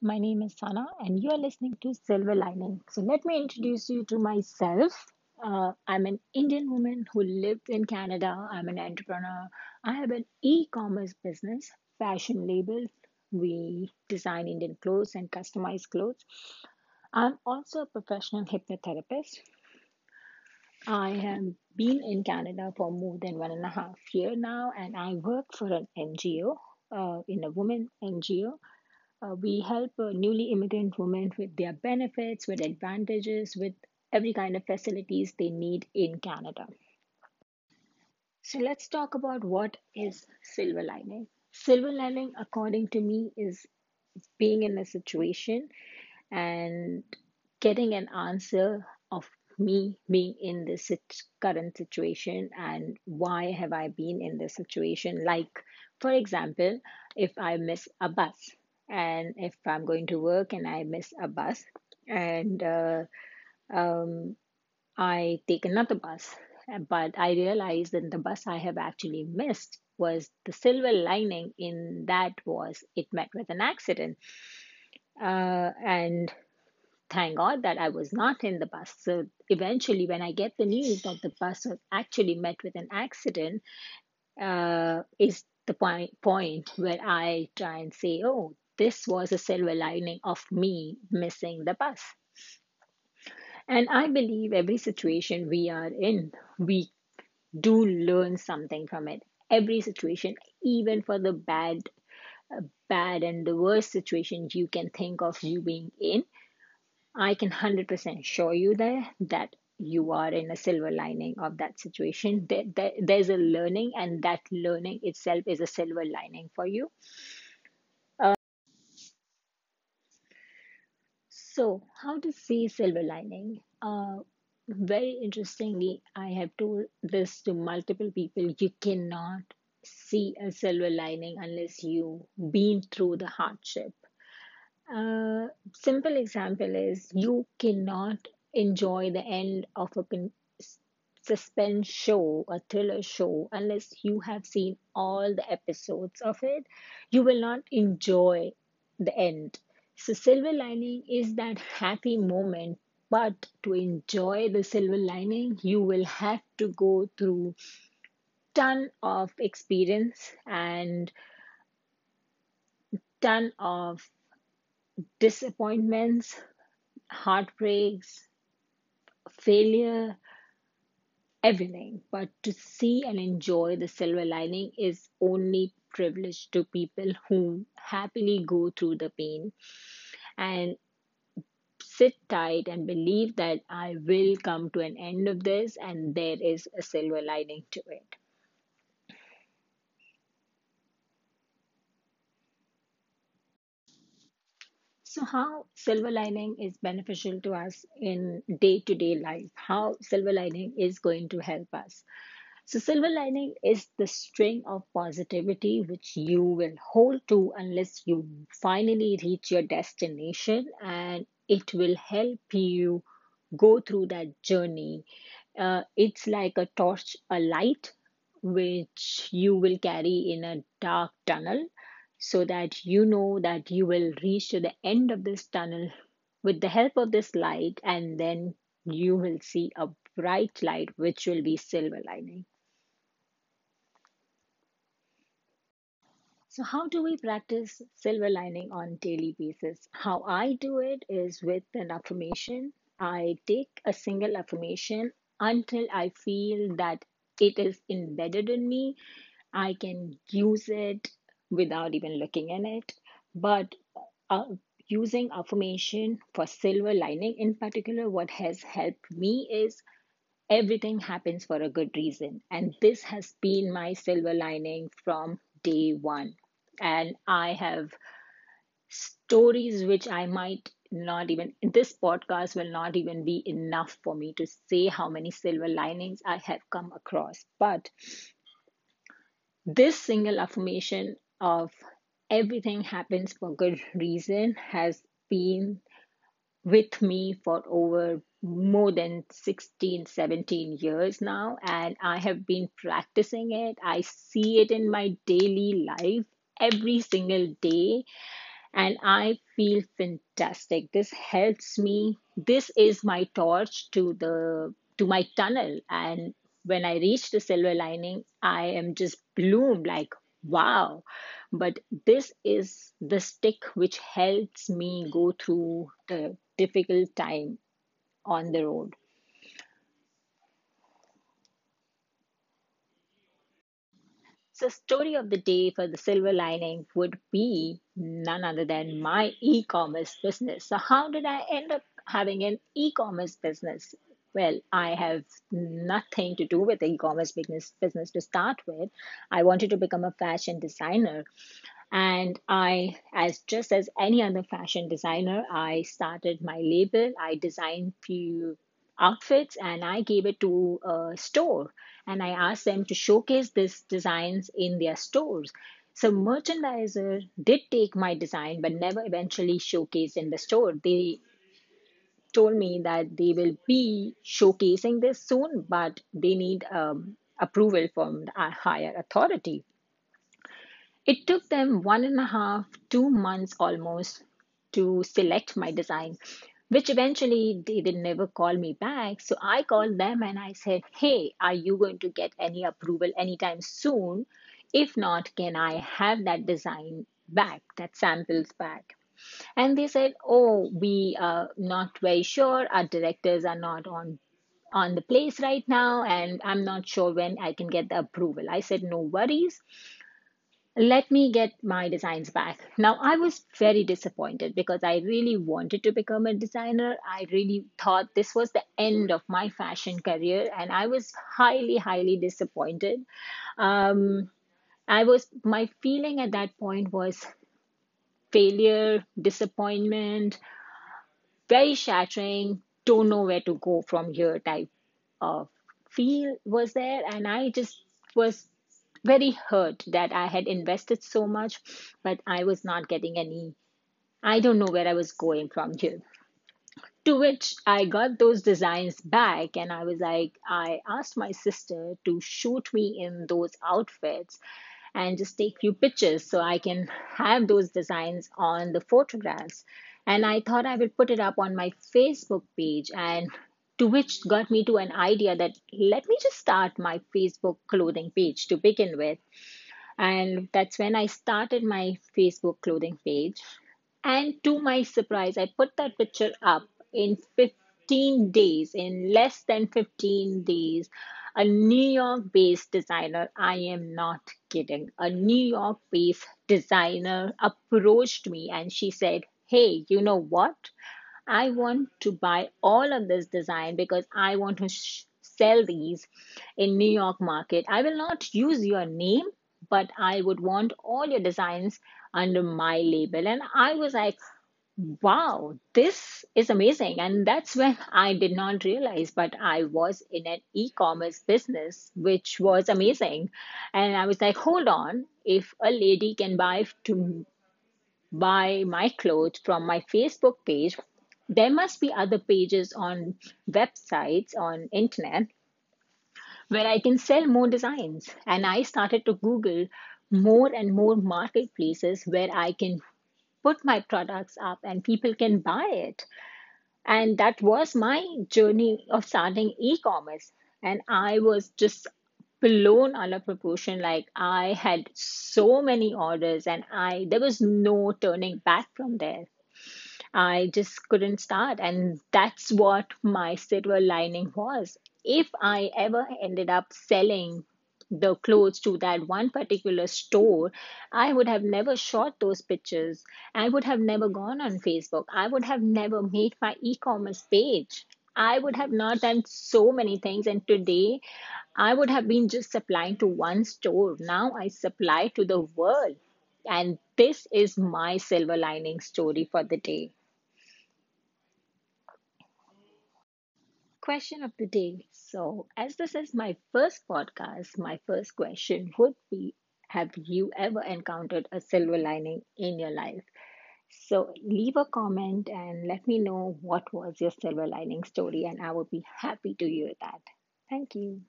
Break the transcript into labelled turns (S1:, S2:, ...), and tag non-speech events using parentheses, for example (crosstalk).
S1: My name is Sana, and you are listening to Silver Lining. So, let me introduce you to myself. Uh, I'm an Indian woman who lived in Canada. I'm an entrepreneur. I have an e commerce business, fashion label. We design Indian clothes and customize clothes. I'm also a professional hypnotherapist. I have been in Canada for more than one and a half year now, and I work for an NGO, uh, in a women NGO uh, we help uh, newly immigrant women with their benefits, with advantages, with every kind of facilities they need in Canada. So let's talk about what is silver lining. Silver lining, according to me, is being in a situation and getting an answer of me being in this current situation and why have I been in this situation. Like, for example, if I miss a bus and if I'm going to work and I miss a bus and uh, um, I take another bus, but I realized that the bus I have actually missed was the silver lining in that was it met with an accident. Uh, and thank God that I was not in the bus. So eventually, when I get the news that the bus was actually met with an accident, uh, is the point point where I try and say, "Oh, this was a silver lining of me missing the bus." And I believe every situation we are in, we do learn something from it. Every situation, even for the bad, uh, bad and the worst situations you can think of you being in, I can 100% show you there that you are in a silver lining of that situation. There, there, there's a learning, and that learning itself is a silver lining for you. So, how to see silver lining? Uh, very interestingly, I have told this to multiple people. You cannot see a silver lining unless you've been through the hardship. Uh, simple example is you cannot enjoy the end of a con- suspense show, a thriller show, unless you have seen all the episodes of it. You will not enjoy the end. So, silver lining is that happy moment, but to enjoy the silver lining, you will have to go through ton of experience and ton of disappointments, heartbreaks, failure, everything. But to see and enjoy the silver lining is only privileged to people who happily go through the pain and sit tight and believe that I will come to an end of this and there is a silver lining to it. So, how silver lining is beneficial to us in day to day life? How silver lining is going to help us? So, silver lining is the string of positivity which you will hold to unless you finally reach your destination, and it will help you go through that journey. Uh, it's like a torch, a light, which you will carry in a dark tunnel so that you know that you will reach to the end of this tunnel with the help of this light, and then you will see a bright light, which will be silver lining. So, how do we practice silver lining on daily basis? How I do it is with an affirmation. I take a single affirmation until I feel that it is embedded in me. I can use it without even looking at it. But uh, using affirmation for silver lining in particular, what has helped me is everything happens for a good reason. And this has been my silver lining from day one. And I have stories which I might not even, this podcast will not even be enough for me to say how many silver linings I have come across. But this single affirmation of everything happens for good reason has been with me for over more than 16, 17 years now. And i have been practicing it. I see it in my daily life every single day and I feel fantastic. This helps me. This is my torch to the to my tunnel. And when I reach the silver lining, I am just bloomed like wow. But this is the stick which helps me go through the difficult time on the road. So, story of the day for the silver lining would be none other than my e commerce business. So, how did I end up having an e commerce business? Well, I have nothing to do with the e commerce business, business to start with. I wanted to become a fashion designer. And I, as just as any other fashion designer, I started my label. I designed few outfits and I gave it to a store and I asked them to showcase these designs in their stores. So merchandiser did take my design but never eventually showcased in the store. They told me that they will be showcasing this soon, but they need um, approval from a higher authority. It took them one and a half, two months almost to select my design, which eventually they did never call me back. So I called them and I said, Hey, are you going to get any approval anytime soon? If not, can I have that design back, that samples back? And they said, Oh, we are not very sure. Our directors are not on on the place right now and i'm not sure when i can get the approval i said no worries let me get my designs back. Now, I was very disappointed because I really wanted to become a designer. I really thought this was the end of my fashion career, and I was highly, highly disappointed. Um, I was, my feeling at that point was failure, disappointment, very shattering, don't know where to go from here type of feel was there. And I just was very hurt that I had invested so much, but I was not getting any. I don't know where I was going from here. To which I got those designs back, and I was like, I asked my sister to shoot me in those outfits and just take few pictures so I can have those designs on the photographs. And I thought I would put it up on my Facebook page and to which got me to an idea that let me just start my Facebook clothing page to begin with. And that's when I started my Facebook clothing page. And to my surprise, I put that picture up in 15 days, in less than 15 days. A New York based designer, I am not kidding, a New York based designer approached me and she said, Hey, you know what? I want to buy all of this design because I want to sh- sell these in New York market. I will not use your name, but I would want all your designs under my label. And I was like, wow, this is amazing. And that's when (laughs) I did not realize, but I was in an e commerce business, which was amazing. And I was like, hold on, if a lady can buy to buy my clothes from my Facebook page, there must be other pages on websites on internet where I can sell more designs. And I started to Google more and more marketplaces where I can put my products up and people can buy it. And that was my journey of starting e-commerce. And I was just blown out of proportion. Like I had so many orders and I there was no turning back from there. I just couldn't start. And that's what my silver lining was. If I ever ended up selling the clothes to that one particular store, I would have never shot those pictures. I would have never gone on Facebook. I would have never made my e commerce page. I would have not done so many things. And today, I would have been just supplying to one store. Now I supply to the world. And this is my silver lining story for the day. Question of the day. So, as this is my first podcast, my first question would be Have you ever encountered a silver lining in your life? So, leave a comment and let me know what was your silver lining story, and I would be happy to hear that. Thank you.